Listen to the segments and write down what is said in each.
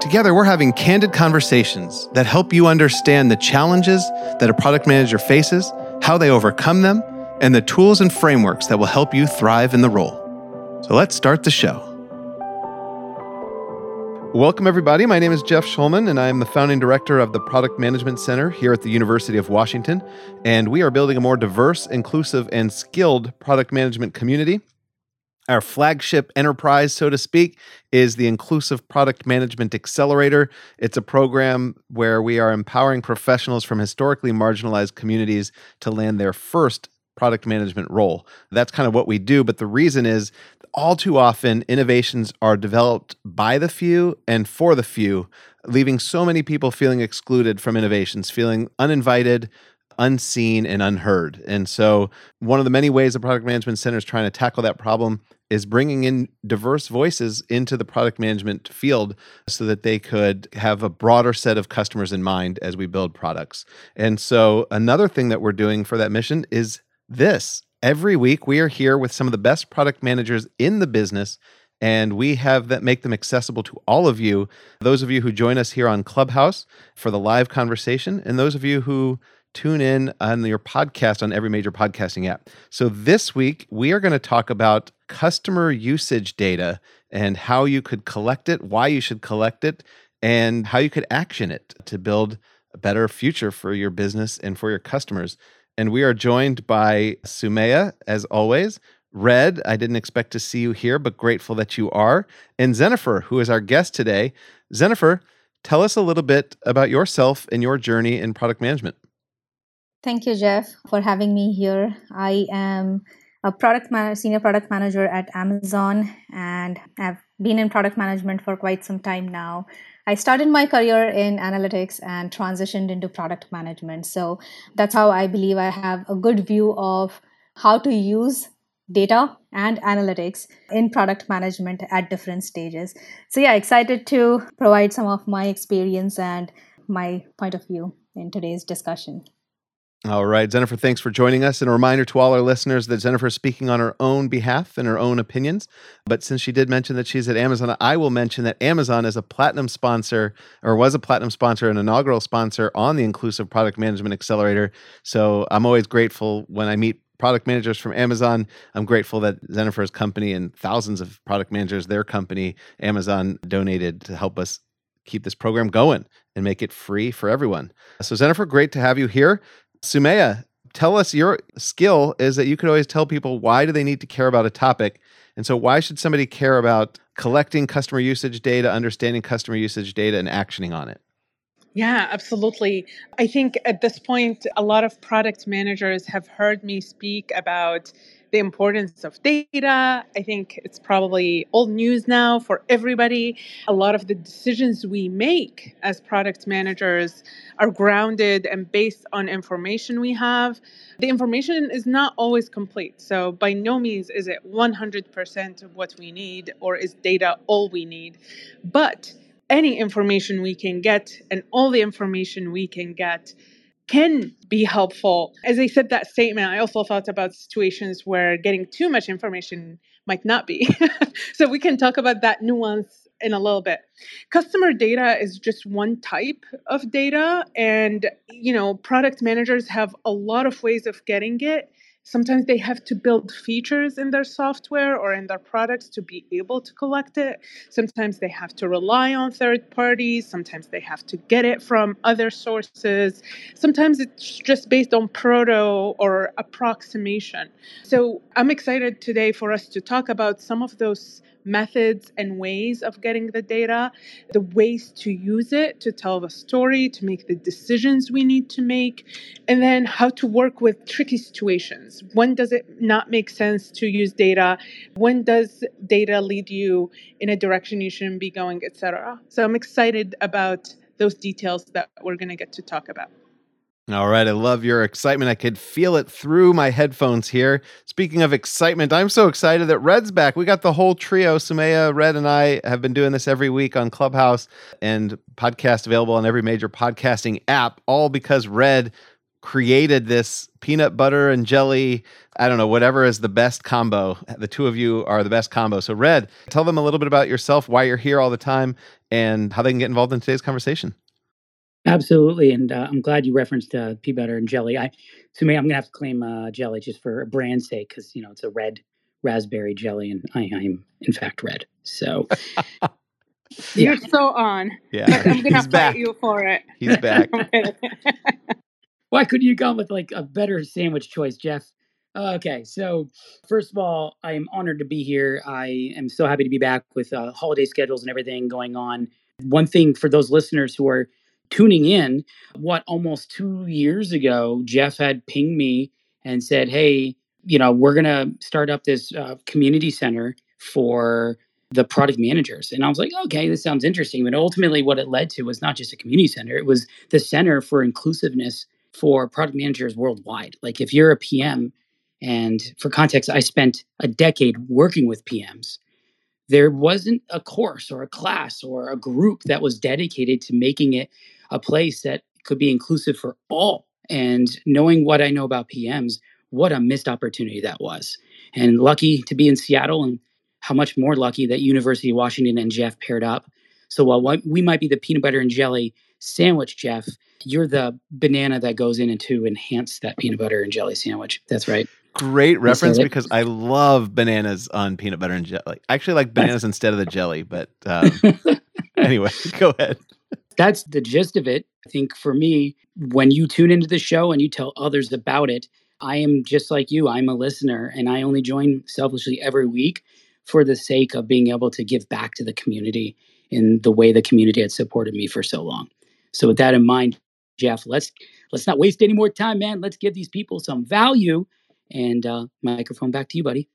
Together, we're having candid conversations that help you understand the challenges that a product manager faces, how they overcome them, and the tools and frameworks that will help you thrive in the role. So let's start the show. Welcome, everybody. My name is Jeff Schulman, and I'm the founding director of the Product Management Center here at the University of Washington. And we are building a more diverse, inclusive, and skilled product management community our flagship enterprise, so to speak, is the Inclusive Product Management Accelerator. It's a program where we are empowering professionals from historically marginalized communities to land their first product management role. That's kind of what we do. But the reason is all too often innovations are developed by the few and for the few, leaving so many people feeling excluded from innovations, feeling uninvited, unseen and unheard. And so, one of the many ways the Product Management Center is trying to tackle that problem is bringing in diverse voices into the product management field so that they could have a broader set of customers in mind as we build products. And so, another thing that we're doing for that mission is this. Every week, we are here with some of the best product managers in the business and we have that make them accessible to all of you those of you who join us here on clubhouse for the live conversation and those of you who tune in on your podcast on every major podcasting app. So this week, we are going to talk about customer usage data and how you could collect it, why you should collect it, and how you could action it to build a better future for your business and for your customers. And we are joined by Sumaya, as always. Red, I didn't expect to see you here, but grateful that you are. And Zenifer, who is our guest today. Zenifer, tell us a little bit about yourself and your journey in product management. Thank you, Jeff, for having me here. I am a product man- senior product manager at Amazon, and I've been in product management for quite some time now. I started my career in analytics and transitioned into product management. So that's how I believe I have a good view of how to use data and analytics in product management at different stages. So, yeah, excited to provide some of my experience and my point of view in today's discussion. All right, Jennifer, thanks for joining us. And a reminder to all our listeners that Jennifer is speaking on her own behalf and her own opinions. But since she did mention that she's at Amazon, I will mention that Amazon is a platinum sponsor or was a platinum sponsor, an inaugural sponsor on the Inclusive Product Management Accelerator. So I'm always grateful when I meet product managers from Amazon. I'm grateful that Zenifer's company and thousands of product managers, their company, Amazon, donated to help us keep this program going and make it free for everyone. So, Jennifer, great to have you here. Sumaya, tell us your skill is that you could always tell people why do they need to care about a topic. And so why should somebody care about collecting customer usage data, understanding customer usage data and actioning on it? Yeah, absolutely. I think at this point, a lot of product managers have heard me speak about the importance of data. I think it's probably old news now for everybody. A lot of the decisions we make as product managers are grounded and based on information we have. The information is not always complete. So, by no means is it 100% of what we need or is data all we need. But any information we can get and all the information we can get can be helpful. As I said that statement, I also thought about situations where getting too much information might not be. so we can talk about that nuance in a little bit. Customer data is just one type of data and you know, product managers have a lot of ways of getting it Sometimes they have to build features in their software or in their products to be able to collect it. Sometimes they have to rely on third parties. Sometimes they have to get it from other sources. Sometimes it's just based on proto or approximation. So I'm excited today for us to talk about some of those methods and ways of getting the data, the ways to use it to tell the story, to make the decisions we need to make, and then how to work with tricky situations. When does it not make sense to use data? When does data lead you in a direction you shouldn't be going, etc. So I'm excited about those details that we're going to get to talk about. All right. I love your excitement. I could feel it through my headphones here. Speaking of excitement, I'm so excited that Red's back. We got the whole trio. Sumaya, Red, and I have been doing this every week on Clubhouse and podcast available on every major podcasting app, all because Red created this peanut butter and jelly. I don't know, whatever is the best combo. The two of you are the best combo. So, Red, tell them a little bit about yourself, why you're here all the time, and how they can get involved in today's conversation. Absolutely, and uh, I'm glad you referenced uh, peanut butter and jelly. I, to me, I'm gonna have to claim uh, jelly just for brand sake because you know it's a red raspberry jelly, and I am in fact red. So you're so on. Yeah, I'm gonna fight back. you for it. He's back. Why couldn't you come with like a better sandwich choice, Jeff? Okay, so first of all, I am honored to be here. I am so happy to be back with uh, holiday schedules and everything going on. One thing for those listeners who are tuning in, what almost two years ago, Jeff had pinged me and said, Hey, you know, we're going to start up this uh, community center for the product managers. And I was like, okay, this sounds interesting. But ultimately, what it led to was not just a community center, it was the center for inclusiveness for product managers worldwide. Like, if you're a PM, and for context, I spent a decade working with PMs there wasn't a course or a class or a group that was dedicated to making it a place that could be inclusive for all. And knowing what I know about PMs, what a missed opportunity that was. And lucky to be in Seattle, and how much more lucky that University of Washington and Jeff paired up. So while we might be the peanut butter and jelly sandwich, Jeff, you're the banana that goes in and to enhance that peanut butter and jelly sandwich. That's right. Great reference because I love bananas on peanut butter and jelly. I actually like bananas instead of the jelly, but um, anyway, go ahead. That's the gist of it. I think for me, when you tune into the show and you tell others about it, I am just like you. I'm a listener and I only join selfishly every week for the sake of being able to give back to the community in the way the community had supported me for so long. So with that in mind, Jeff, let's let's not waste any more time, man. Let's give these people some value. And uh, microphone back to you, buddy.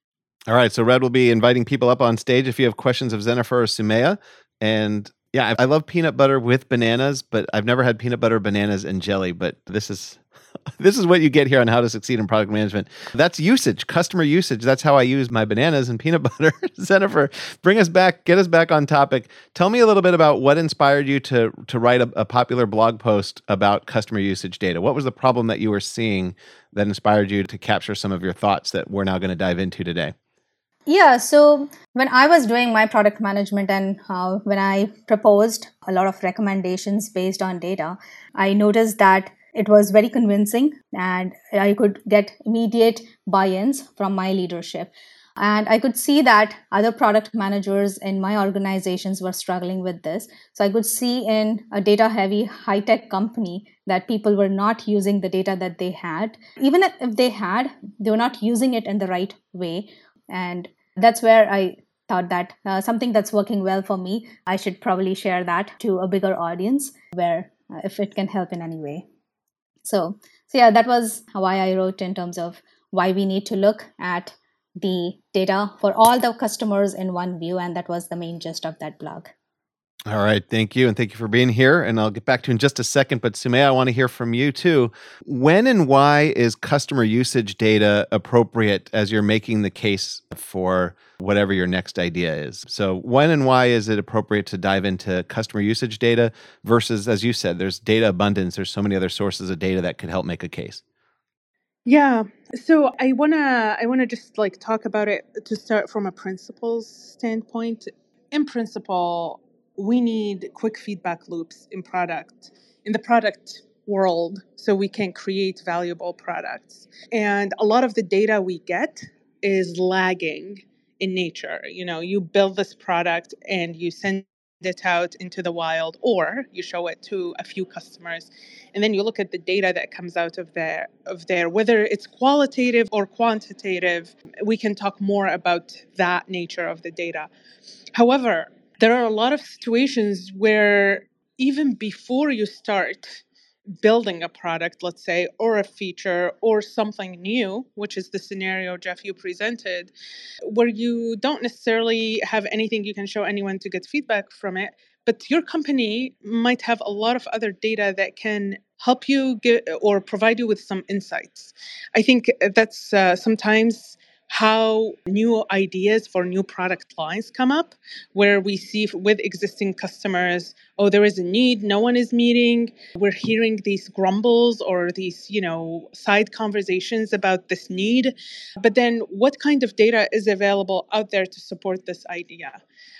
All right. So Red will be inviting people up on stage if you have questions of Zenifer or Sumaya. And yeah, I love peanut butter with bananas, but I've never had peanut butter, bananas, and jelly. But this is this is what you get here on how to succeed in product management. That's usage, customer usage. That's how I use my bananas and peanut butter. Zenifer, bring us back, get us back on topic. Tell me a little bit about what inspired you to to write a, a popular blog post about customer usage data. What was the problem that you were seeing that inspired you to capture some of your thoughts that we're now going to dive into today? Yeah, so when I was doing my product management and uh, when I proposed a lot of recommendations based on data, I noticed that it was very convincing and I could get immediate buy ins from my leadership. And I could see that other product managers in my organizations were struggling with this. So I could see in a data heavy high tech company that people were not using the data that they had. Even if they had, they were not using it in the right way and that's where I thought that uh, something that's working well for me, I should probably share that to a bigger audience where uh, if it can help in any way. So, so yeah, that was why I wrote in terms of why we need to look at the data for all the customers in one view. And that was the main gist of that blog. All right. Thank you. And thank you for being here. And I'll get back to you in just a second. But Sumaya, I want to hear from you too. When and why is customer usage data appropriate as you're making the case for whatever your next idea is? So, when and why is it appropriate to dive into customer usage data versus, as you said, there's data abundance, there's so many other sources of data that could help make a case? Yeah. So I want to I want to just like talk about it to start from a principles standpoint. In principle, we need quick feedback loops in product in the product world so we can create valuable products. And a lot of the data we get is lagging in nature. You know you build this product and you send it out into the wild or you show it to a few customers and then you look at the data that comes out of there of there. Whether it's qualitative or quantitative we can talk more about that nature of the data. However there are a lot of situations where even before you start building a product, let's say, or a feature or something new, which is the scenario, Jeff, you presented, where you don't necessarily have anything you can show anyone to get feedback from it, but your company might have a lot of other data that can help you get or provide you with some insights. I think that's uh, sometimes how new ideas for new product lines come up where we see with existing customers oh there is a need no one is meeting. We're hearing these grumbles or these you know side conversations about this need. But then what kind of data is available out there to support this idea?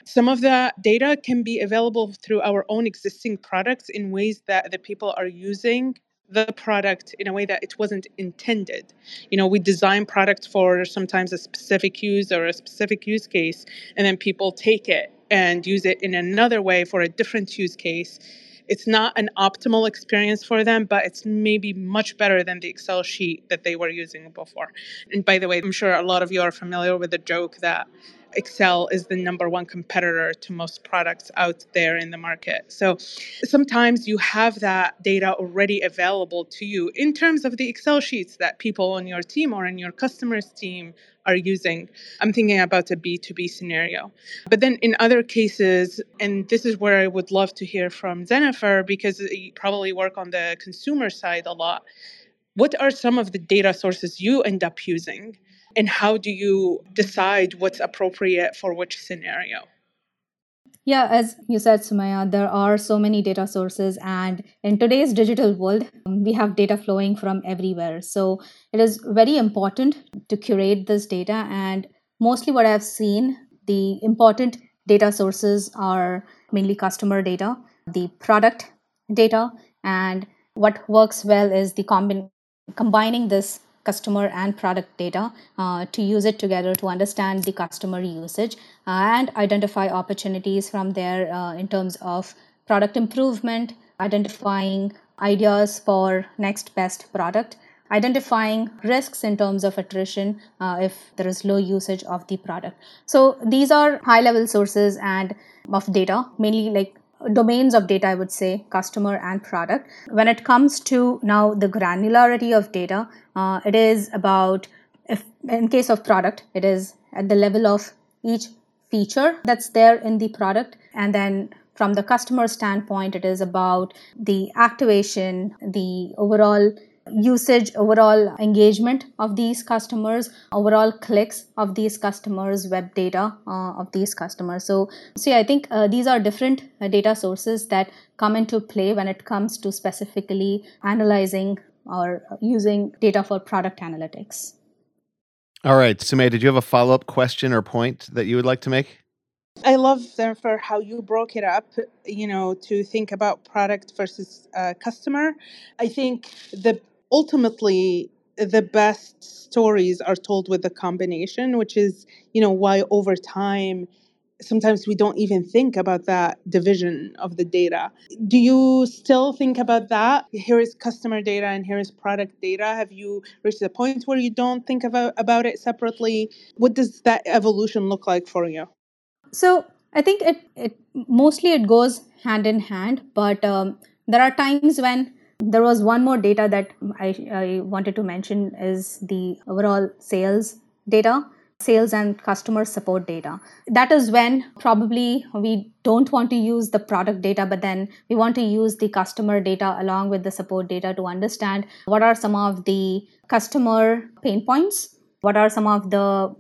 Some of the data can be available through our own existing products in ways that the people are using the product in a way that it wasn't intended. You know, we design products for sometimes a specific use or a specific use case, and then people take it and use it in another way for a different use case. It's not an optimal experience for them, but it's maybe much better than the Excel sheet that they were using before. And by the way, I'm sure a lot of you are familiar with the joke that Excel is the number one competitor to most products out there in the market. So sometimes you have that data already available to you in terms of the Excel sheets that people on your team or in your customers' team are using. I'm thinking about a B2B scenario. But then in other cases, and this is where I would love to hear from Jennifer because you probably work on the consumer side a lot. What are some of the data sources you end up using? And how do you decide what's appropriate for which scenario? Yeah, as you said, Sumaya, there are so many data sources, and in today's digital world, um, we have data flowing from everywhere. So it is very important to curate this data. And mostly, what I've seen, the important data sources are mainly customer data, the product data, and what works well is the combin- combining this customer and product data uh, to use it together to understand the customer usage uh, and identify opportunities from there uh, in terms of product improvement, identifying ideas for next best product, identifying risks in terms of attrition uh, if there is low usage of the product. So these are high level sources and of data, mainly like domains of data, I would say, customer and product. When it comes to now the granularity of data, uh, it is about, if in case of product, it is at the level of each feature that's there in the product. And then from the customer standpoint, it is about the activation, the overall usage, overall engagement of these customers, overall clicks of these customers, web data uh, of these customers. So, see, I think uh, these are different uh, data sources that come into play when it comes to specifically analyzing or using data for product analytics. All right, Sumaya, did you have a follow up question or point that you would like to make? I love, therefore, how you broke it up, you know, to think about product versus uh, customer. I think the ultimately the best stories are told with the combination which is you know why over time sometimes we don't even think about that division of the data. Do you still think about that? Here is customer data and here is product data. Have you reached the point where you don't think about about it separately? What does that evolution look like for you? So i think it, it mostly it goes hand in hand but um, there are times when there was one more data that I, I wanted to mention is the overall sales data sales and customer support data. That is when probably we don't want to use the product data, but then we want to use the customer data along with the support data to understand what are some of the customer pain points, what are some of the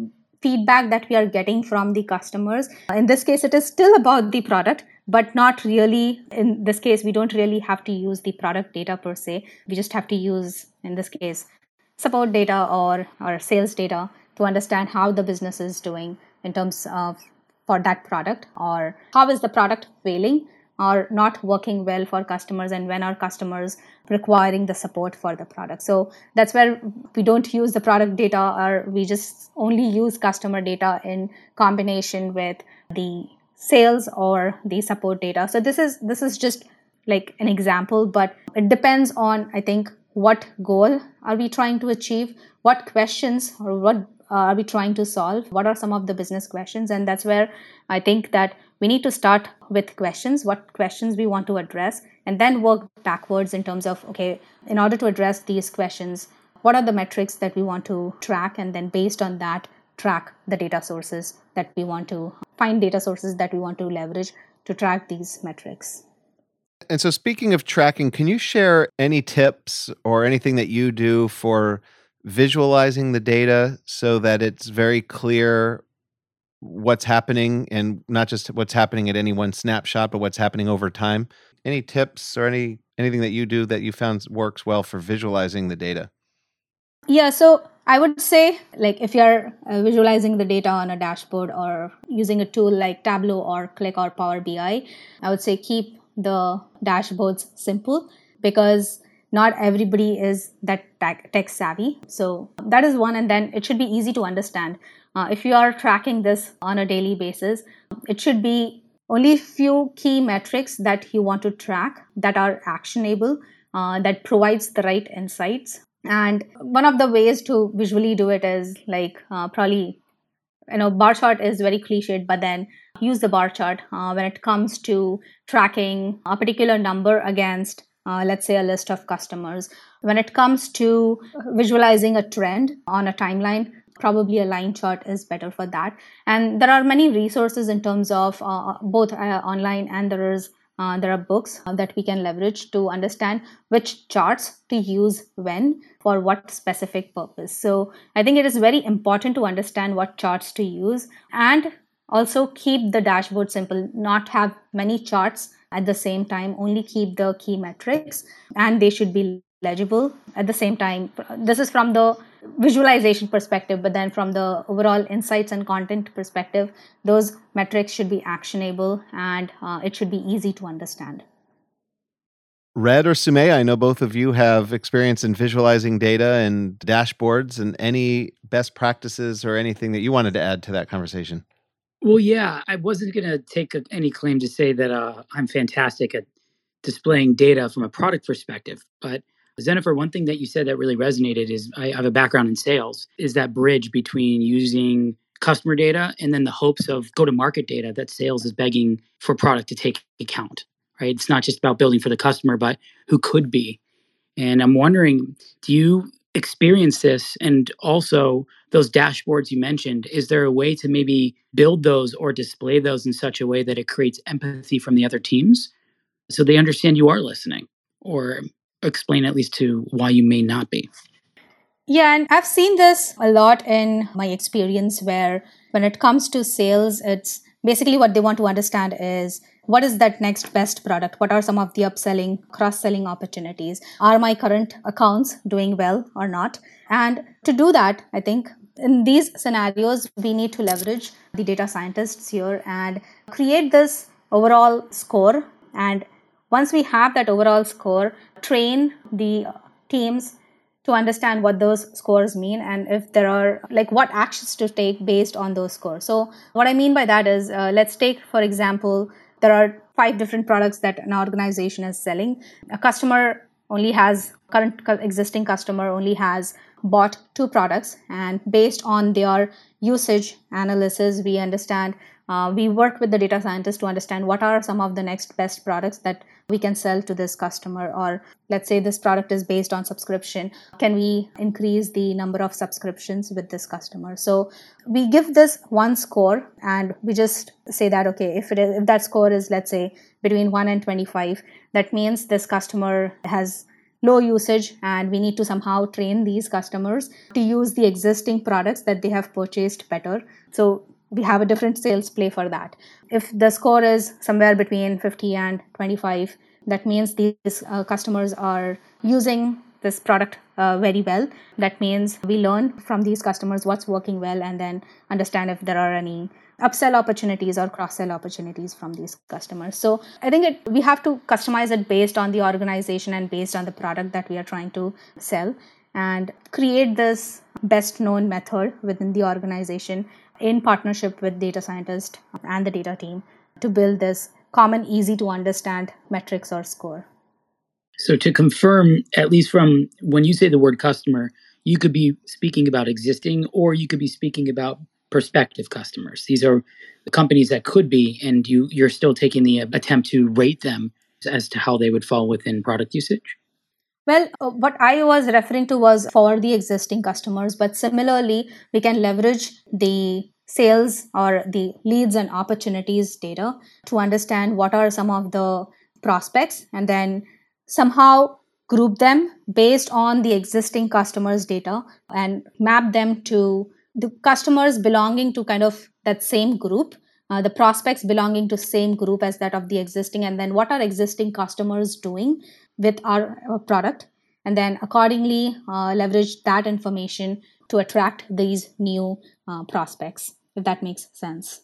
feedback that we are getting from the customers. In this case, it is still about the product, but not really. In this case, we don't really have to use the product data per se. We just have to use, in this case, support data or, or sales data to understand how the business is doing in terms of for that product or how is the product failing are not working well for customers and when are customers requiring the support for the product. So that's where we don't use the product data or we just only use customer data in combination with the sales or the support data. So this is this is just like an example but it depends on i think what goal are we trying to achieve? What questions or what uh, are we trying to solve? What are some of the business questions? And that's where i think that we need to start with questions what questions we want to address and then work backwards in terms of okay in order to address these questions what are the metrics that we want to track? And then based on that track the data sources that we want to find data sources that we want to leverage to track these metrics. And so, speaking of tracking, can you share any tips or anything that you do for visualizing the data so that it's very clear what's happening and not just what's happening at any one snapshot, but what's happening over time? Any tips or any anything that you do that you found works well for visualizing the data? Yeah, so I would say, like, if you're uh, visualizing the data on a dashboard or using a tool like Tableau or Qlik or Power BI, I would say keep the dashboards simple because not everybody is that tech savvy. So that is one, and then it should be easy to understand. Uh, if you are tracking this on a daily basis, it should be only few key metrics that you want to track that are actionable, uh, that provides the right insights. And one of the ways to visually do it is like uh, probably you know bar chart is very cliched but then use the bar chart uh, when it comes to tracking a particular number against uh, let's say a list of customers when it comes to visualizing a trend on a timeline probably a line chart is better for that and there are many resources in terms of uh, both uh, online and there is uh, there are books that we can leverage to understand which charts to use when for what specific purpose. So I think it is very important to understand what charts to use and also keep the dashboard simple, not have many charts at the same time, only keep the key metrics and they should be legible at the same time. This is from the visualization perspective, but then from the overall insights and content perspective, those metrics should be actionable and uh, it should be easy to understand. Red or Sumay, I know both of you have experience in visualizing data and dashboards and any best practices or anything that you wanted to add to that conversation. Well, yeah, I wasn't going to take a, any claim to say that uh, I'm fantastic at displaying data from a product perspective, but Jennifer, one thing that you said that really resonated is I have a background in sales, is that bridge between using customer data and then the hopes of go to market data that sales is begging for product to take account, right? It's not just about building for the customer, but who could be. And I'm wondering, do you experience this and also those dashboards you mentioned is there a way to maybe build those or display those in such a way that it creates empathy from the other teams so they understand you are listening or explain at least to why you may not be. Yeah, and I've seen this a lot in my experience where when it comes to sales, it's basically what they want to understand is what is that next best product? What are some of the upselling, cross selling opportunities? Are my current accounts doing well or not? And to do that, I think in these scenarios, we need to leverage the data scientists here and create this overall score and once we have that overall score, train the teams to understand what those scores mean and if there are like what actions to take based on those scores. So, what I mean by that is uh, let's take, for example, there are five different products that an organization is selling. A customer only has current existing customer only has bought two products and based on their usage analysis we understand uh, we work with the data scientists to understand what are some of the next best products that we can sell to this customer or let's say this product is based on subscription can we increase the number of subscriptions with this customer? So we give this one score and we just say that okay if it is, if that score is let's say between 1 and 25 that means this customer has low usage and we need to somehow train these customers to use the existing products that they have purchased better. So we have a different sales play for that. If the score is somewhere between 50 and 25, that means these uh, customers are using this product uh, very well. That means we learn from these customers what's working well and then understand if there are any upsell opportunities or cross sell opportunities from these customers. So I think it, we have to customize it based on the organization and based on the product that we are trying to sell and create this best known method within the organization in partnership with data scientists and the data team to build this common, easy to understand metrics or score. So, to confirm, at least from when you say the word customer, you could be speaking about existing or you could be speaking about prospective customers. These are the companies that could be, and you, you're still taking the attempt to rate them as to how they would fall within product usage. Well, uh, what I was referring to was for the existing customers, but similarly, we can leverage the sales or the leads and opportunities data to understand what are some of the prospects and then somehow group them based on the existing customers' data and map them to the customers belonging to kind of that same group uh, the prospects belonging to same group as that of the existing and then what are existing customers doing with our, product and then accordingly uh, leverage that information to attract these new uh, prospects if that makes sense.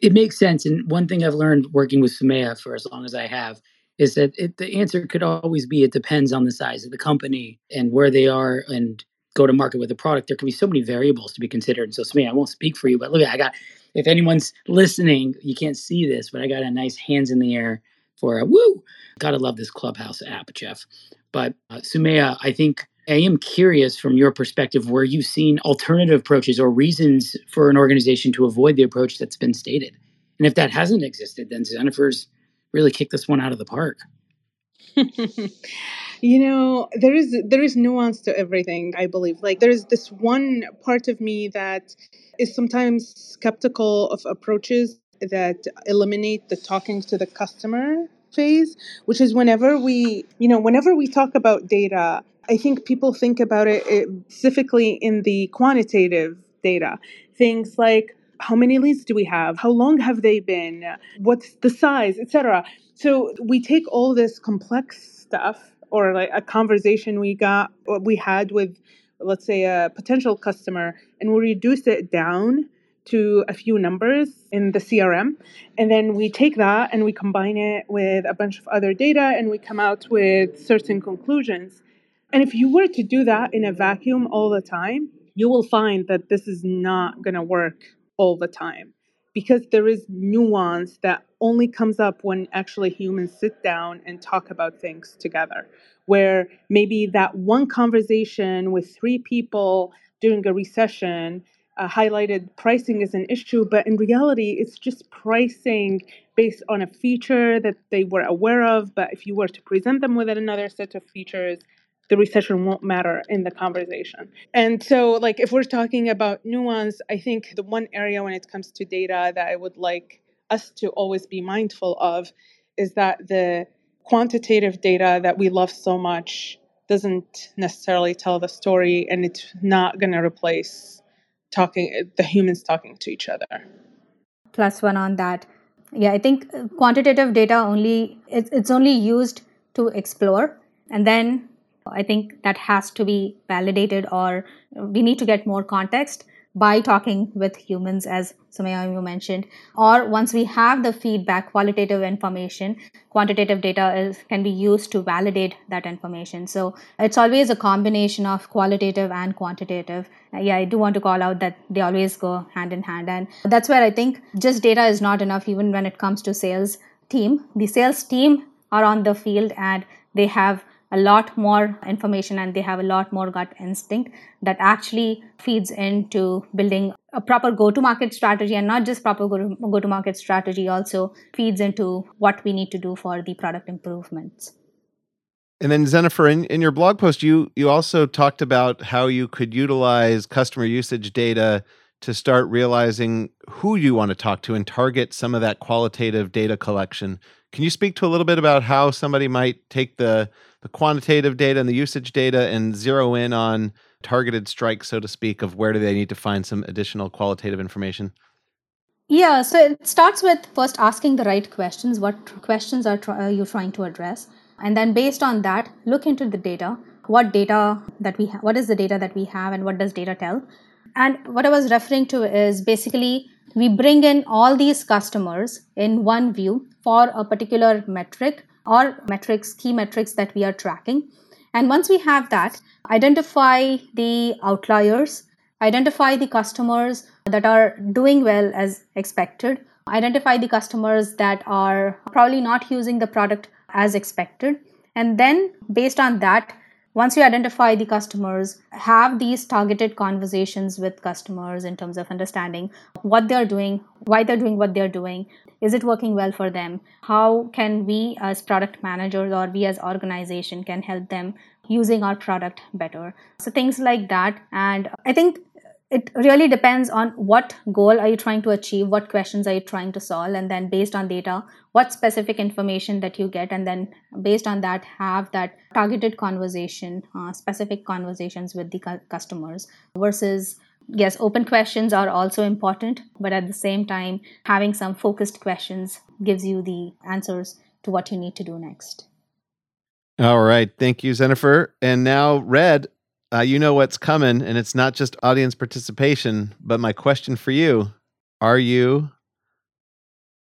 It makes sense. And one thing i've learned working with Sumaya for as long as i have is that it, the answer could always be it depends on the size of the company and where they are and go to market with a product. There can be so many variables to be considered. And so Sumaya, i won't speak for you but look i got if anyone's listening, you can't see this, but I got a nice hands in the air for a woo. Gotta love this Clubhouse app, Jeff. But uh, Sumaya, I think I am curious from your perspective where you've seen alternative approaches or reasons for an organization to avoid the approach that's been stated. And if that hasn't existed, then Jennifer's really kicked this one out of the park. you know there is there is nuance to everything i believe like there's this one part of me that is sometimes skeptical of approaches that eliminate the talking to the customer phase, which is whenever we, you know, whenever we talk about data, I think people think about it specifically in the quantitative data. Things like how many leads do we have? How long have they been? What's the size, etc. So we take all this complex stuff or like a conversation we got what we had with let's say a potential customer and we reduce it down to a few numbers in the CRM. And then we take that and we combine it with a bunch of other data and we come out with certain conclusions. And if you were to do that in a vacuum all the time, you will find that this is not going to work all the time because there is nuance that only comes up when actually humans sit down and talk about things together where maybe that one conversation with three people during a recession uh, highlighted pricing as an issue, but in reality, it's just pricing based on a feature that they were aware of. But if you were to present them with another set of features, the recession won't matter in the conversation. And so, like, if we're talking about nuance, I think the one area when it comes to data that I would like us to always be mindful of is that the quantitative data that we love so much doesn't necessarily tell the story and it's not going to replace talking the humans talking to each other. Plus one on that. Yeah i think uh, quantitative data only it's, it's only used to explore. And then i think that has to be validated or we need to get more context by talking with humans, as Sumaya you mentioned, or once we have the feedback, qualitative information, quantitative data is, can be used to validate that information. So it's always a combination of qualitative and quantitative. Yeah, I do want to call out that they always go hand in hand, and that's where I think just data is not enough, even when it comes to sales team. The sales team are on the field and they have a lot more information and they have a lot more gut instinct that actually feeds into building a proper go to market strategy and not just proper go to market strategy also feeds into what we need to do for the product improvements and then Jennifer, in, in your blog post, you you also talked about how you could utilize customer usage data to start realizing who you want to talk to and target some of that qualitative data collection. Can you speak to a little bit about how somebody might take the the quantitative data and the usage data and zero in on targeted strikes, so to speak, of where do they need to find some additional qualitative information? Yeah, so it starts with first asking the right questions. What questions are try- uh, you trying to address? And then based on that, look into the data. What data that we have, what is the data that we have, and what does data tell? And what I was referring to is basically we bring in all these customers in one view for a particular metric or metrics, key metrics that we are tracking. And once we have that, identify the outliers, identify the customers that are doing well as expected, identify the customers that are probably not using the product as expected. And then, based on that, once you identify the customers, have these targeted conversations with customers in terms of understanding what they're doing, why they're doing what they're doing, is it working well for them? How can we as product managers or we as organization can help them using our product better? So things like that. And i think it really depends on what goal are you trying to achieve what questions are you trying to solve and then based on data what specific information that you get and then based on that have that targeted conversation uh, specific conversations with the cu- customers versus yes open questions are also important but at the same time having some focused questions gives you the answers to what you need to do next. All right. Thank you jennifer. And now red uh, you know what's coming and it's not just audience participation but my question for you are you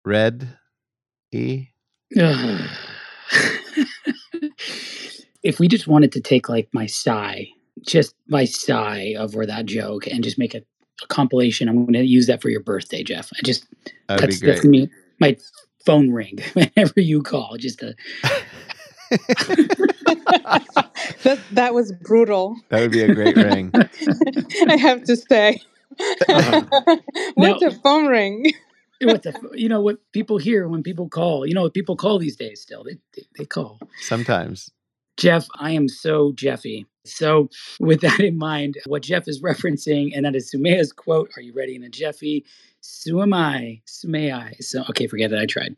red e if we just wanted to take like my sigh just my sigh over that joke and just make a, a compilation. I'm going to use that for your birthday, Jeff. I just That'd that's, be that's me. My phone ring whenever you call. Just to that that was brutal. that would be a great ring. I have to say. What's No. a phone ring? what the you know what people hear when people call. You know what people call these days. Still, they they, they call. Sometimes. Jeff, I am so Jeffy. So, with that in mind, what Jeff is referencing, and that is Sumaya's quote, Are you ready in a Jeffy? So am I. So may I. So, okay, forget it. I tried.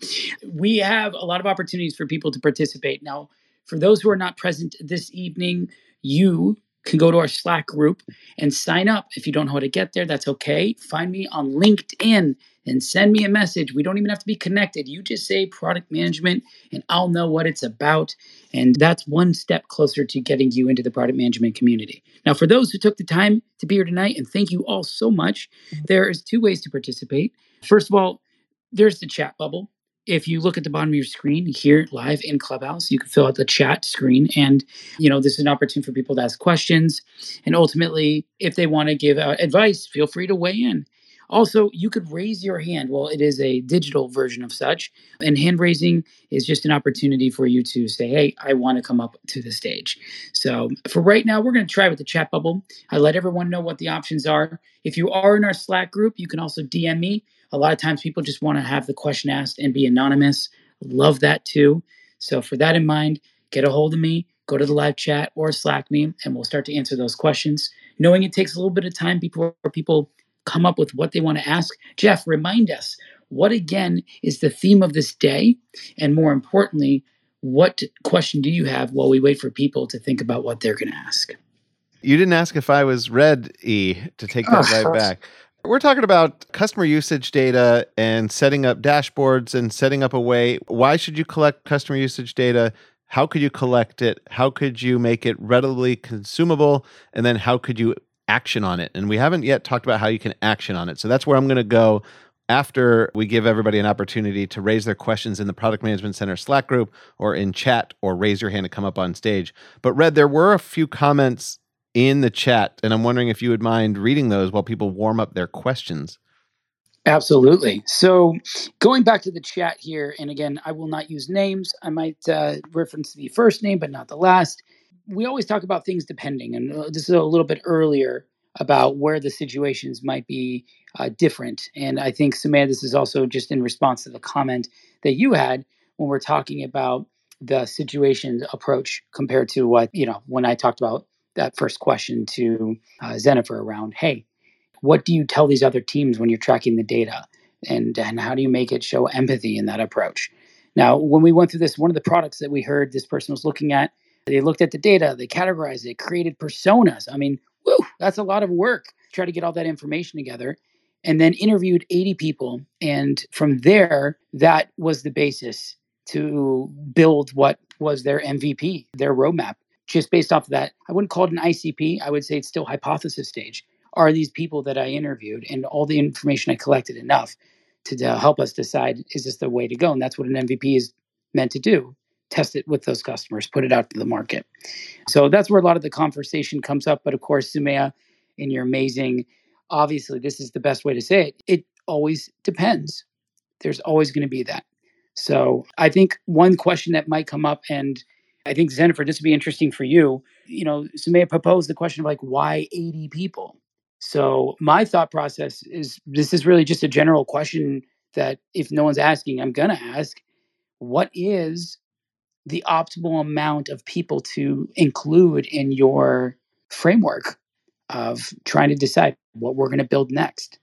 We have a lot of opportunities for people to participate. Now, for those who are not present this evening, you can go to our Slack group and sign up. If you don't know how to get there, that's okay. Find me on LinkedIn and send me a message. We don't even have to be connected. You just say product management, and I'll know what it's about. And that's one step closer to getting you into the product management community. Now, for those who took the time to be here tonight, and thank you all so much, mm-hmm. there is two ways to participate. First of all, there's the chat bubble. If you look at the bottom of your screen here live in Clubhouse, you can fill out the chat screen. And, you know, this is an opportunity for people to ask questions. And ultimately, if they want to give out advice, feel free to weigh in. Also, you could raise your hand. Well, it is a digital version of such. And hand raising is just an opportunity for you to say, hey, I want to come up to the stage. So for right now, we're going to try with the chat bubble. I let everyone know what the options are. If you are in our Slack group, you can also DM me. A lot of times people just want to have the question asked and be anonymous. Love that too. So for that in mind, get a hold of me, go to the live chat or Slack me, and we'll start to answer those questions. Knowing it takes a little bit of time before people come up with what they want to ask. Jeff, remind us what again is the theme of this day? And more importantly, what question do you have while we wait for people to think about what they're going to ask? You didn't ask if I was red E to take that Oh. right back. We're talking about customer usage data and setting up dashboards and setting up a way. Why should you collect customer usage data? How could you collect it? How could you make it readily consumable? And then how could you action on it? And we haven't yet talked about how you can action on it. So that's where I'm going to go after we give everybody an opportunity to raise their questions in the Product Management Center Slack group or in chat or raise your hand to come up on stage. But Red, there were a few comments in the chat, and I'm wondering if you would mind reading those while people warm up their questions. Absolutely. So, going back to the chat here, and again, I will not use names. I might uh, reference the first name, but not the last. We always talk about things depending, and uh, this is a little bit earlier about where the situations might be uh, different. And I think, Samantha, this is also just in response to the comment that you had when we're talking about the situation approach compared to what, you know, when I talked about that first question to uh, Jennifer around, hey, what do you tell these other teams when you're tracking the data? And and how do you make it show empathy in that approach? Now when we went through this one of the products that we heard this person was looking at they looked at the data they categorized it created personas. I mean that's a lot of work try to get all that information together and then interviewed 80 people and from there that was the basis to build what was their mvp their roadmap just based off of that i wouldn't call it an icp i would say it's still hypothesis stage are these people that I interviewed and all the information I collected enough to, to help us decide is this the way to go? And that's what an MVP is meant to do test it with those customers, put it out to the market. So that's where a lot of the conversation comes up. But of course, Sumaya, in your amazing, obviously, this is the best way to say it. It always depends. There's always going to be that. So I think one question that might come up, and I think Jennifer, this would be interesting for you. You know, Sumaya proposed the question of like, why 80 people? So my thought process is this is really just a general question that if no one's asking, I'm going to ask. What is the optimal amount of people to include in your framework of trying to decide what we're going to build next?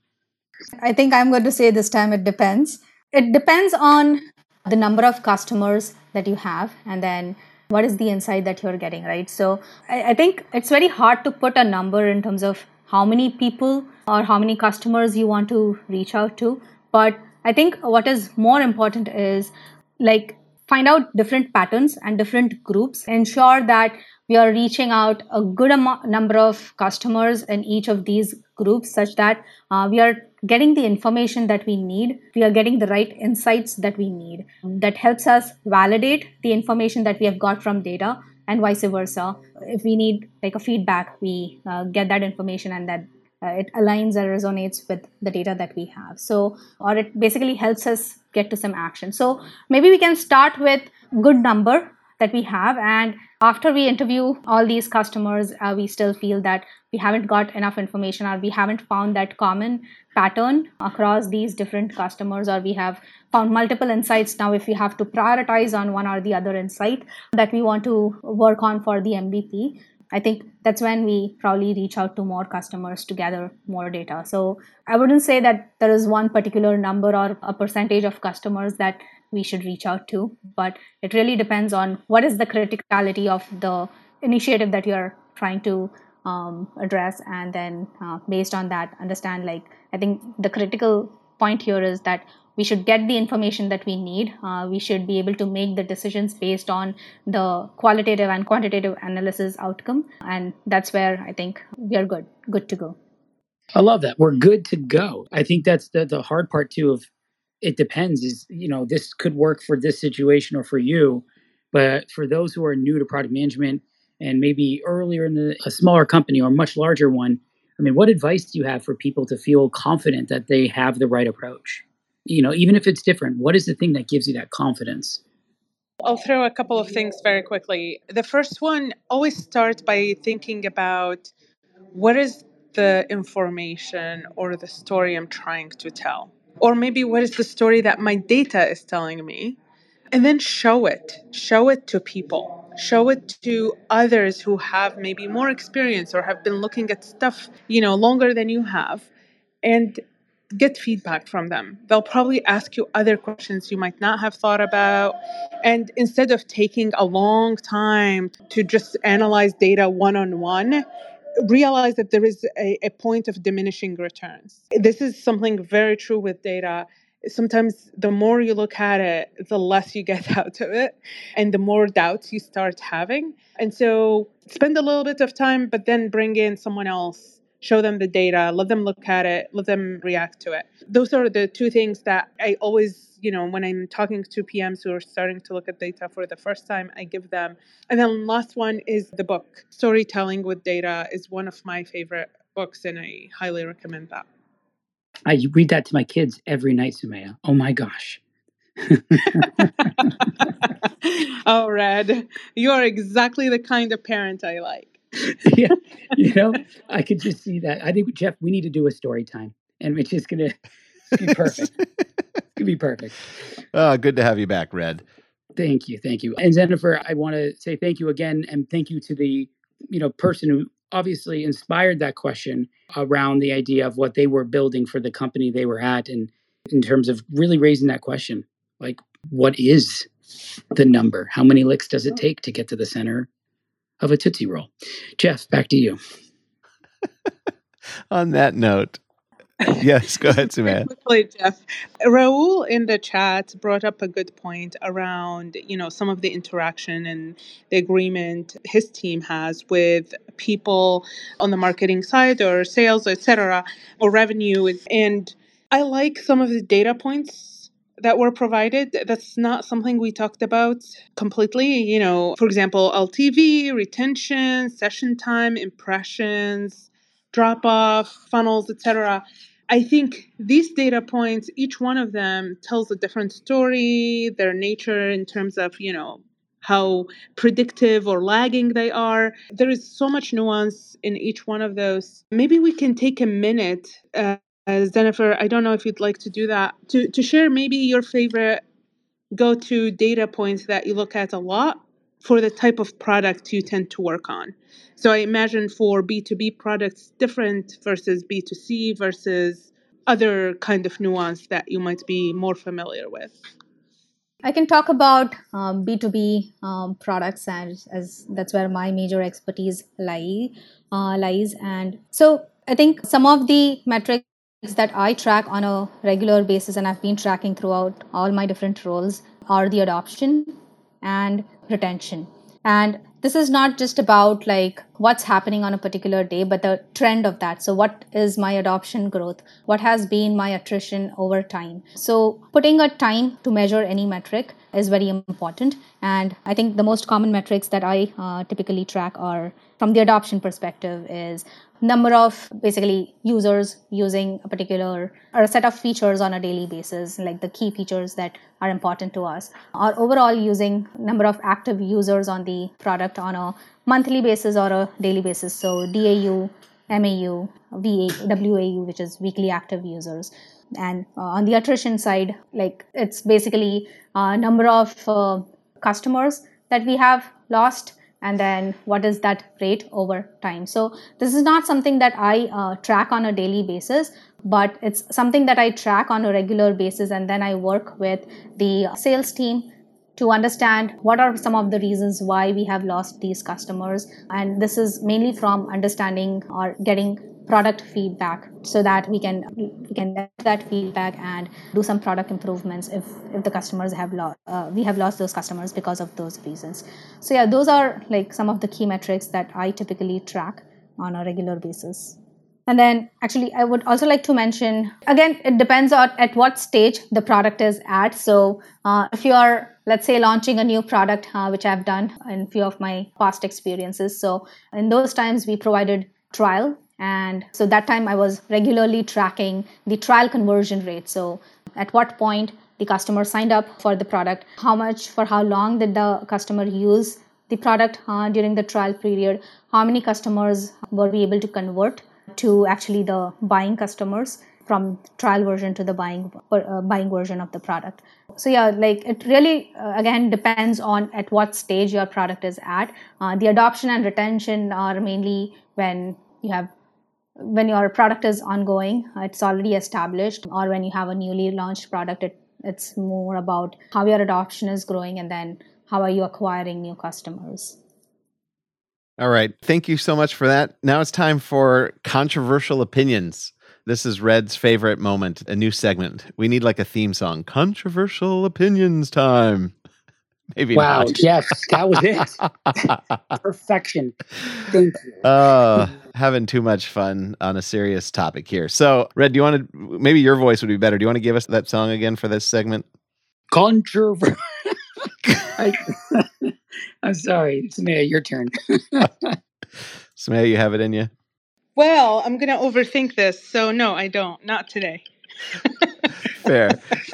I think I'm going to say this time it depends. It depends on the number of customers that you have and then what is the insight that you're getting, right? So I, I think it's very hard to put a number in terms of how many people or how many customers you want to reach out to. But I think what is more important is like find out different patterns and different groups, ensure that we are reaching out a good amount, number of customers in each of these groups such that uh, we are getting the information that we need. We are getting the right insights that we need that helps us validate the information that we have got from data and vice versa. If we need like a feedback we uh, get that information and that uh, it aligns or resonates with the data that we have. So or it basically helps us get to some action. So maybe we can start with good number that we have and after we interview all these customers uh, we still feel that we haven't got enough information or we haven't found that common pattern across these different customers or we have found multiple insights now if we have to prioritize on one or the other insight that we want to work on for the mvp I think that's when we probably reach out to more customers to gather more data. So I wouldn't say that there is one particular number or a percentage of customers that we should reach out to, but it really depends on what is the criticality of the initiative that you're trying to um, address, and then uh, based on that, understand like I think the critical point here is that we should get the information that we need. Uh, we should be able to make the decisions based on the qualitative and quantitative analysis outcome, and that's where I think we are good, good to go. I love that. We're good to go. I think that's the the hard part too. Of it depends. Is you know this could work for this situation or for you, but for those who are new to product management and maybe earlier in the, a smaller company or much larger one, I mean, what advice do you have for people to feel confident that they have the right approach? you know, even if it's different, what is the thing that gives you that confidence? I'll throw a couple of things very quickly. The first one, always start by thinking about what is the information or the story I'm trying to tell? Or maybe what is the story that my data is telling me? And then show it. Show it to people. Show it to others who have maybe more experience or have been looking at stuff, you know, longer than you have. And get feedback from them. They'll probably ask you other questions you might not have thought about. And instead of taking a long time to just analyze data one on one, realize that there is a, a, point of diminishing returns. This is something very true with data. Sometimes the more you look at it, the less you get out of it, and the more doubts you start having. And so spend a little bit of time, but then bring in someone else show them the data, let them look at it, let them react to it. Those are the two things that I always, you know, when I'm talking to PMs who are starting to look at data for the first time, I give them. And then last one is the book. Storytelling with Data is one of my favorite books, and I highly recommend that. I read that to my kids every night, Sumaya. Oh my gosh. oh, Red, you are exactly the kind of parent I like. yeah, you know, I could just see that. I think Jeff, we need to do a story time, and it's just gonna be perfect. it's gonna be perfect. Oh, good to have you back, Red. Thank you, thank you. And Jennifer, I want to say thank you again, and thank you to the you know person who obviously inspired that question around the idea of what they were building for the company they were at, and in terms of really raising that question, like what is the number? How many licks does it take to get to the center of a Tootsie Roll. Jeff, back to you. On that note, yes, go ahead, Sumaya. Quickly, Jeff. Raul in the chat brought up a good point around, you know, some of the interaction and the agreement his team has with people on the marketing side or sales, etc., or revenue. And I like some of the data points that were provided. That's not something we talked about completely. You know, for example, LTV, retention, session time, impressions, drop off, funnels, etc. I think these data points, each one of them tells a different story, their nature in terms of, you know, how predictive or lagging they are. There is so much nuance in each one of those. Maybe we can take a minute uh, as Jennifer, I don't know if you'd like to do that to to share maybe your favorite go-to data points that you look at a lot for the type of product you tend to work on. So I imagine for B2B products, different versus B2C versus other kind of nuance that you might be more familiar with. I can talk about um, B2B um, products, and as that's where my major expertise lie, uh, lies. And so I think some of the metrics that I track on a regular basis and I've been tracking throughout all my different roles are the adoption and retention. And this is not just about like what's happening on a particular day, but the trend of that. So, what is my adoption growth? What has been my attrition over time? So, putting a time to measure any metric is very important. And I think the most common metrics that I uh, typically track are from the adoption perspective is number of basically users using a particular or a set of features on a daily basis like the key features that are important to us. Or overall using number of active users on the product on a monthly basis or a daily basis. So dau mau VA, wau which is weekly active users. And uh, on the attrition side like it's basically a number of uh, customers that we have lost and then what is that rate over time? So this is not something that i uh, track on a daily basis but it's something that i track on a regular basis and then i work with the sales team to understand what are some of the reasons why we have lost these customers. And this is mainly from understanding or getting product feedback so that we can we can get that feedback and do some product improvements if if the customers have lost uh, we have lost those customers because of those reasons. So yeah those are like some of the key metrics that i typically track on a regular basis. And then actually i would also like to mention again it depends on at what stage the product is at. So uh, if you are let's say launching a new product uh, which i've done in few of my past experiences. So in those times we provided trial and so that time I was regularly tracking the trial conversion rate. So at what point the customer signed up for the product, how much, for how long did the customer use the product uh, during the trial period, how many customers were we able to convert to actually the buying customers from trial version to the buying uh, buying version of the product so yeah like it really uh, again depends on at what stage your product is at uh, the adoption and retention are mainly when you have when your product is ongoing, it's already established, or when you have a newly launched product, it, it's more about how your adoption is growing and then how are you acquiring new customers. All right. Thank you so much for that. Now it's time for controversial opinions. This is Red's favorite moment, a new segment. We need like a theme song. Controversial opinions time. Maybe wow, not. Jeff, that was it. Perfection. Thank you. Uh, having too much fun on a serious topic here. So, Red, do you want to? Maybe your voice would be better. Do you want to give us that song again for this segment? Controversial. I, am sorry, Sumaya, your turn. Sumaya, you have it in you. Well, I'm going to overthink this, so no, I don't. Not today. Fair.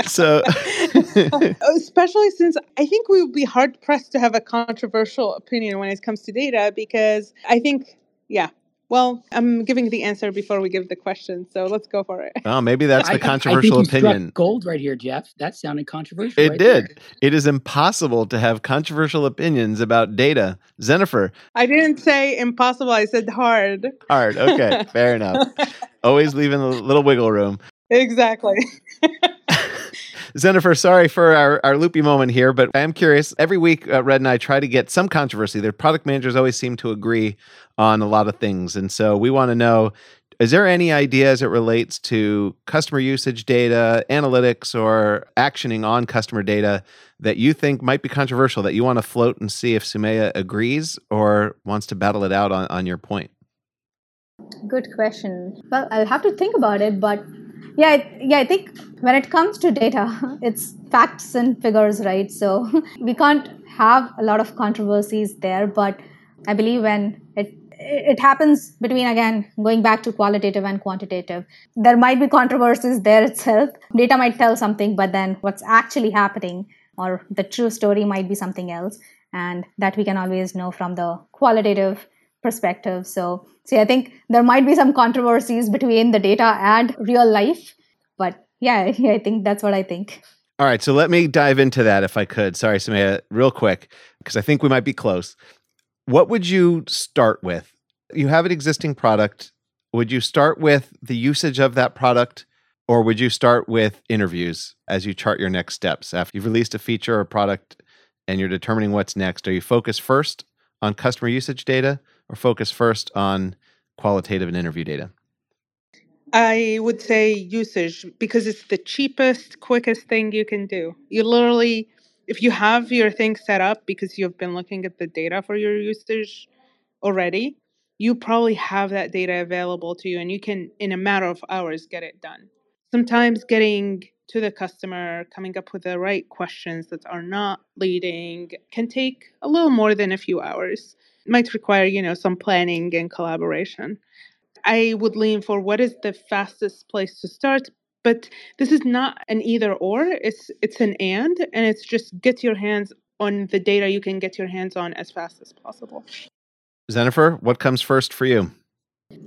So, especially since I think we would be hard pressed to have a controversial opinion when it comes to data because I think, yeah. Well, I'm giving the answer before we give the question, so let's go for it. Oh, maybe that's the controversial I, I opinion. gold right here, Jeff. That sounded controversial. It right did. There. It is impossible to have controversial opinions about data. Jennifer. I didn't say impossible. I said hard. Hard. Okay. Fair enough. Always leaving a little wiggle room. Exactly. Jennifer, sorry for our, our loopy moment here, but I'm curious. Every week, uh, Red and I try to get some controversy. Their product managers always seem to agree on a lot of things. And so we want to know is there any idea as it relates to customer usage data, analytics, or actioning on customer data that you think might be controversial that you want to float and see if Sumaya agrees or wants to battle it out on, on your point? Good question. Well, I'll have to think about it, but yeah yeah i think when it comes to data it's facts and figures right? So we can't have a lot of controversies there but i believe when it it happens between again going back to qualitative and quantitative there might be controversies there itself. Data might tell something but then what's actually happening or the true story might be something else and that we can always know from the qualitative perspective. So, see, I think there might be some controversies between the data and real life, but yeah, I think that's what I think. All right, so let me dive into that if I could. Sorry, Sumaya, real quick, because I think we might be close. What would you start with? You have an existing product. Would you start with the usage of that product, or would you start with interviews as you chart your next steps? After you've released a feature or product and you're determining what's next, are you focused first on customer usage data or focus first on qualitative and interview data? I would say usage because it's the cheapest, quickest thing you can do. You literally, if you have your thing set up because you've been looking at the data for your usage already, you probably have that data available to you and you can, in a matter of hours, get it done. Sometimes getting to the customer, coming up with the right questions that are not leading can take a little more than a few hours. It might require, you know, some planning and collaboration. I would lean for what is the fastest place to start, but this is not an either or. It's it's an and, and it's just get your hands on the data you can get your hands on as fast as possible. Jennifer, what comes first for you?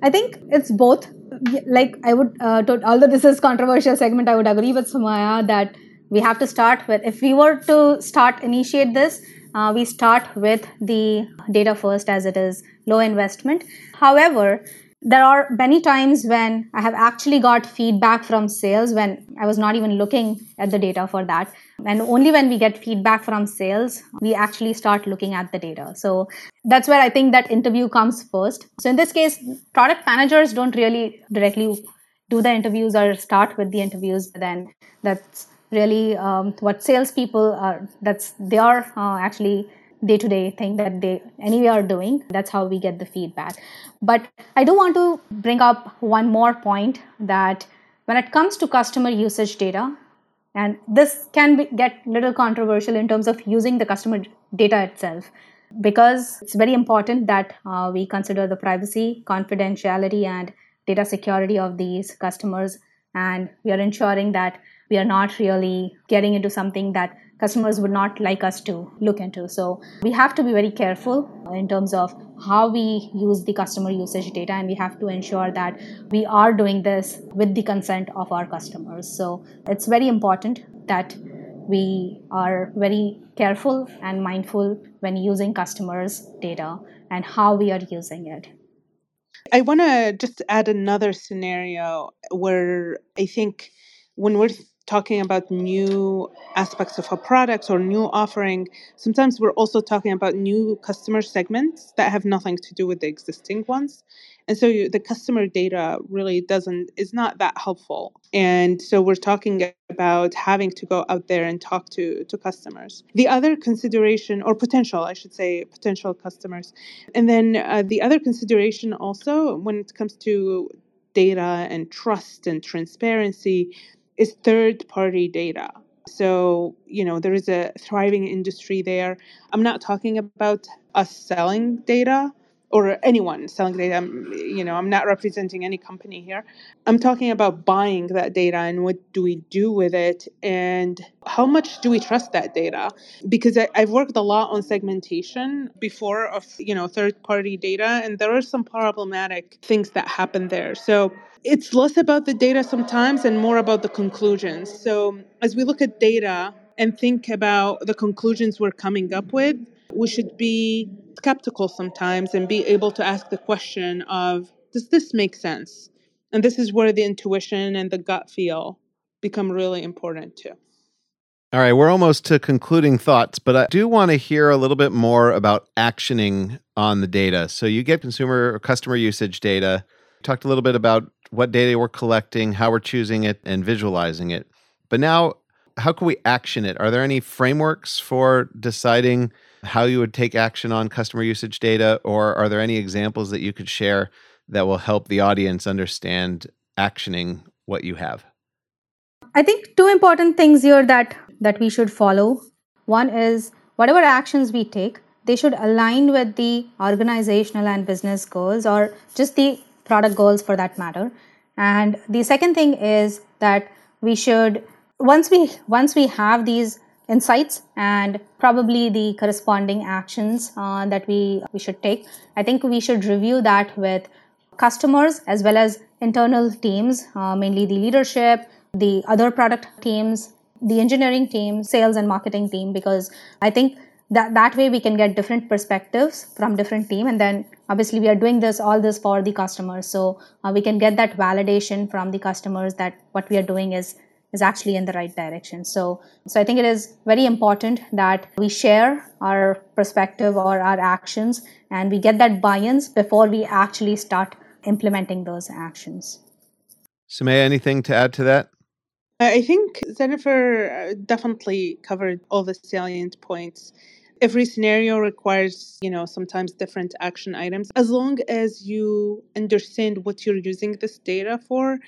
I think it's both. Like I would, uh, to, although this is controversial segment, I would agree with Sumaya that we have to start with. If we were to start initiate this, uh, we start with the data first, as it is low investment. However, there are many times when I have actually got feedback from sales when I was not even looking at the data for that. And only when we get feedback from sales, we actually start looking at the data. So that's where I think that interview comes first. So in this case, product managers don't really directly do the interviews or start with the interviews, then that's really um, what salespeople are. That's they are uh, actually day to day thing that they anyway are doing. That's how we get the feedback. But I do want to bring up one more point that when it comes to customer usage data, and this can be, get little controversial in terms of using the customer data itself because it's very important that uh, we consider the privacy, confidentiality, and data security of these customers. And we are ensuring that we are not really getting into something that customers would not like us to look into. So we have to be very careful in terms of how we use the customer usage data, and we have to ensure that we are doing this with the consent of our customers. So it's very important that we are very careful and mindful when using customers' data and how we are using it. I want to just add another scenario where I think when we're talking about new aspects of a product or new offering, sometimes we're also talking about new customer segments that have nothing to do with the existing ones. And so you, the customer data really doesn't is not that helpful. And so we're talking about having to go out there and talk to to customers. The other consideration or potential, I should say, potential customers. And then uh, the other consideration also when it comes to data and trust and transparency is third party data. So, you know, there is a thriving industry there. I'm not talking about us selling data or anyone selling data. I'm, you know, I'm not representing any company here. I'm talking about buying that data and what do we do with it and how much do we trust that data? Because I, I've worked a lot on segmentation before of, you know, third party data, and there are some problematic things that happen there. So it's less about the data sometimes and more about the conclusions. So, as we look at data and think about the conclusions we're coming up with, we should be skeptical sometimes and be able to ask the question of does this make sense? And this is where the intuition and the gut feel become really important too. All right, we're almost to concluding thoughts, but I do want to hear a little bit more about actioning on the data. So you get consumer or customer usage data. Talked a little bit about what data we're collecting, how we're choosing it, and visualizing it. But now, how can we action it? Are there any frameworks for deciding how you would take action on customer usage data, or are there any examples that you could share that will help the audience understand actioning what you have? I think two important things here that that we should follow. One is whatever actions we take, they should align with the organizational and business goals or just the product goals for that matter. And the second thing is that we should once we once we have these insights and probably the corresponding actions uh, that we we should take. I think we should review that with customers as well as internal teams uh, mainly the leadership the other product teams the engineering team, sales and marketing team, because I think that that way we can get different perspectives from different team. And then obviously we are doing this all this for the customers. So uh, we can get that validation from the customers that what we are doing is is actually in the right direction. So so i think it is very important that we share our perspective or our actions and we get that buy-ins before we actually start implementing those actions. Sumaya, anything to add to that? I think Jennifer uh, definitely covered all the salient points. Every scenario requires you know sometimes different action items. As long as you understand what you're using this data for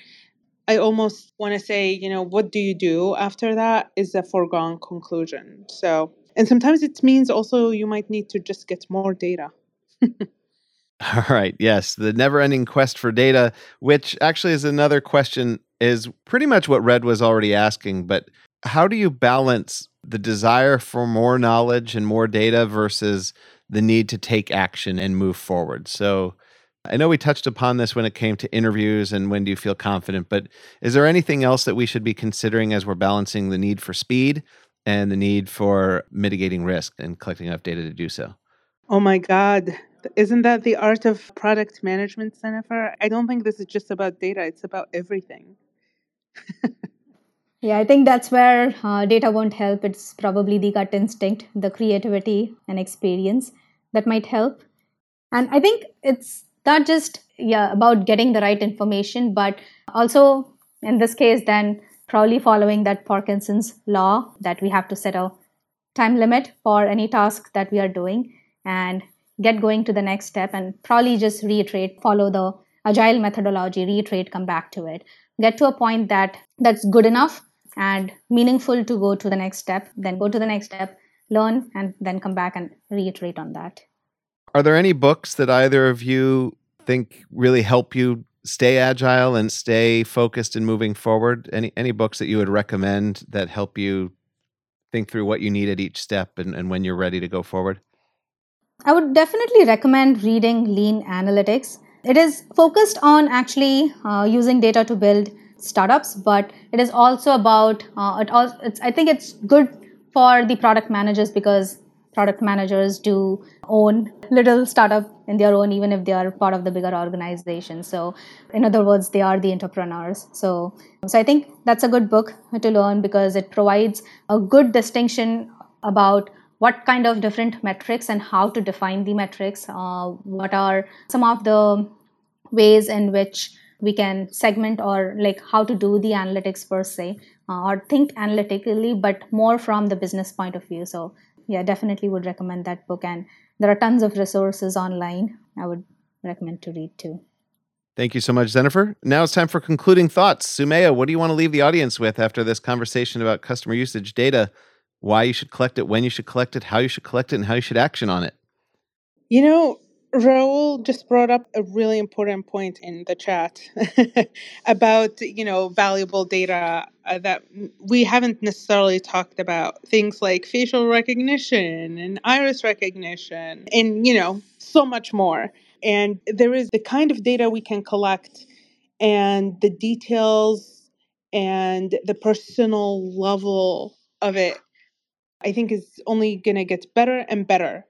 i almost want to say you know what do you do after that is a foregone conclusion so and sometimes it means also you might need to just get more data all right yes the never ending quest for data which actually is another question is pretty much what red was already asking but how do you balance the desire for more knowledge and more data versus the need to take action and move forward? So, I know we touched upon this when it came to interviews and when do you feel confident, but is there anything else that we should be considering as we're balancing the need for speed and the need for mitigating risk and collecting enough data to do so? Oh my God. Isn't that the art of product management, Jennifer? I don't think this is just about data, it's about everything. Yeah, I think that's where uh, data won't help. It's probably the gut instinct, the creativity and experience that might help. And I think it's not just yeah about getting the right information, but also in this case, then probably following that Parkinson's law that we have to set a time limit for any task that we are doing and get going to the next step and probably just reiterate, follow the agile methodology, reiterate, come back to it. Get to a point that that's good enough and meaningful to go to the next step, then go to the next step, learn, and then come back and reiterate on that. Are there any books that either of you think really help you stay agile and stay focused and moving forward? Any any books that you would recommend that help you think through what you need at each step and, and when you're ready to go forward? I would definitely recommend reading Lean Analytics. It is focused on actually uh, using data to build startups but it is also about uh, it it's i think it's good for the product managers because product managers do own little startup in their own even if they are part of the bigger organization. So in other words they are the entrepreneurs. So so i think that's a good book to learn because it provides a good distinction about what kind of different metrics and how to define the metrics. Uh, what are some of the ways in which we can segment or like how to do the analytics per se uh, or think analytically but more from the business point of view. So yeah definitely would recommend that book and there are tons of resources online i would recommend to read too Thank you so much, Jennifer. Now it's time for concluding thoughts. Sumaya, what do you want to leave the audience with after this conversation about customer usage data? Why you should collect it, when you should collect it, how you should collect it, and how you should action on it? You know, Raul just brought up a really important point in the chat about you know valuable data uh, that we haven't necessarily talked about. Things like facial recognition and iris recognition and you know so much more. And there is the kind of data we can collect and the details and the personal level of it i think is only going to get better and better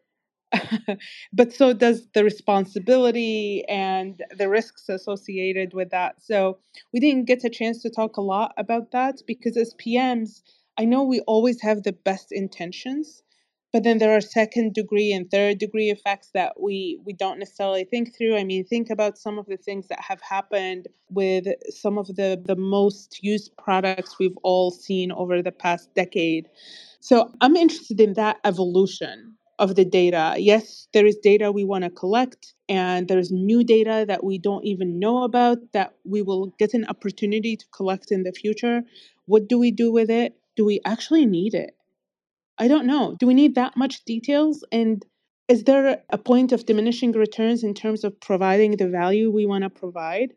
but so does the responsibility and the risks associated with that. So we didn't get a chance to talk a lot about that because as PMs, I know we always have the best intentions, but then there are second degree and third degree effects that we we don't necessarily think through. I mean, think about some of the things that have happened with some of the the most used products we've all seen over the past decade. So I'm interested in that evolution of the data. Yes, there is data we want to collect, and there's new data that we don't even know about that we will get an opportunity to collect in the future. What do we do with it? Do we actually need it? I don't know. Do we need that much details? And is there a point of diminishing returns in terms of providing the value we want to provide?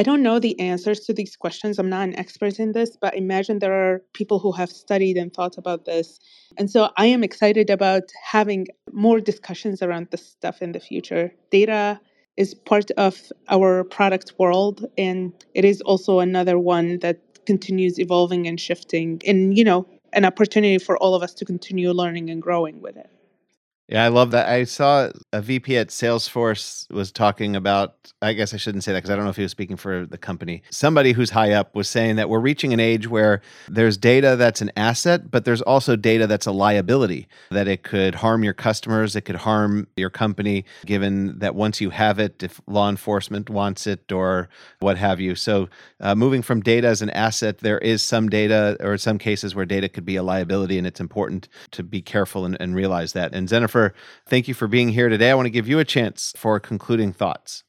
I don't know the answers to these questions. I'm not an expert in this, but imagine there are people who have studied and thought about this. And so I am excited about having more discussions around this stuff in the future. Data is part of our product world, and it is also another one that continues evolving and shifting and you know an opportunity for all of us to continue learning and growing with it yeah, I love that. I saw a VP at Salesforce was talking about, I guess I shouldn't say that because I don't know if he was speaking for the company. Somebody who's high up was saying that we're reaching an age where there's data that's an asset, but there's also data that's a liability, that it could harm your customers, it could harm your company, given that once you have it, if law enforcement wants it or what have you. So uh, moving from data as an asset, there is some data or some cases where data could be a liability, and it's important to be careful and, and realize that. And Jennifer, Thank you for being here today. I want to give you a chance for concluding thoughts.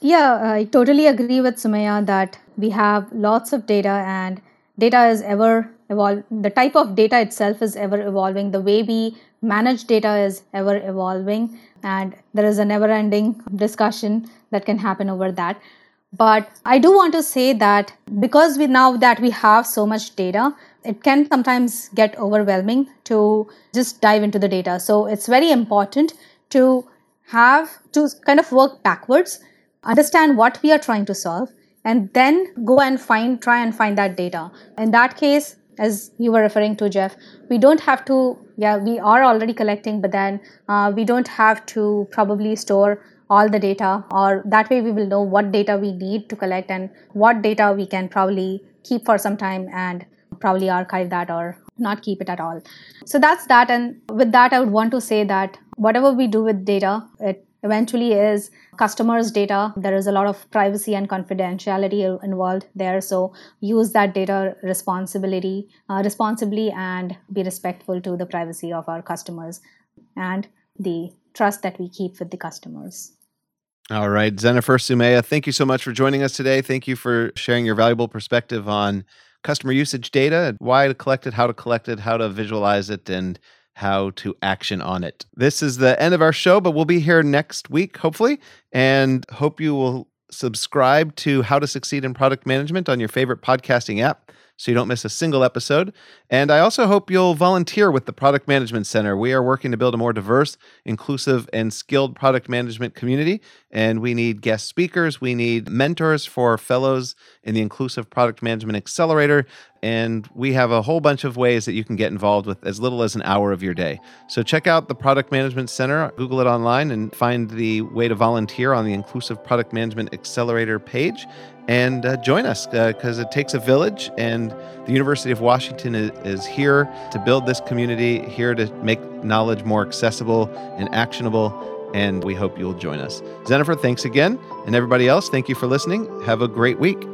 Yeah, I totally agree with Sumaya that we have lots of data and data is ever evolving. The type of data itself is ever evolving. The way we manage data is ever evolving. And there is a never ending discussion that can happen over that. But I do want to say that because we now that we have so much data, it can sometimes get overwhelming to just dive into the data. So it's very important to have to kind of work backwards, understand what we are trying to solve, and then go and find, try and find that data. In that case, as you were referring to, Jeff, we don't have to, yeah, we are already collecting, but then uh, we don't have to probably store all the data, or that way we will know what data we need to collect and what data we can probably keep for some time and probably archive that or not keep it at all. So that's that. And with that, I would want to say that whatever we do with data, it eventually is customers' data. There is a lot of privacy and confidentiality involved there. So use that data responsibility uh, responsibly and be respectful to the privacy of our customers and the trust that we keep with the customers. All right, Jennifer Sumaya, thank you so much for joining us today. Thank you for sharing your valuable perspective on customer usage data, and why to collect it, how to collect it, how to visualize it, and how to action on it. This is the end of our show, but we'll be here next week, hopefully, and hope you will subscribe to How to Succeed in Product Management on your favorite podcasting app so you don't miss a single episode. And I also hope you'll volunteer with the Product Management Center. We are working to build a more diverse, inclusive, and skilled product management community. And we need guest speakers, we need mentors for fellows in the Inclusive Product Management Accelerator. And we have a whole bunch of ways that you can get involved with as little as an hour of your day. So check out the Product Management Center, Google it online, and find the way to volunteer on the Inclusive Product Management Accelerator page and uh, join us because uh, it takes a village and the university of washington is, is, here to build this community here to make knowledge more accessible and actionable and we hope you'll join us. Jennifer thanks again. And everybody else thank you for listening. Have a great week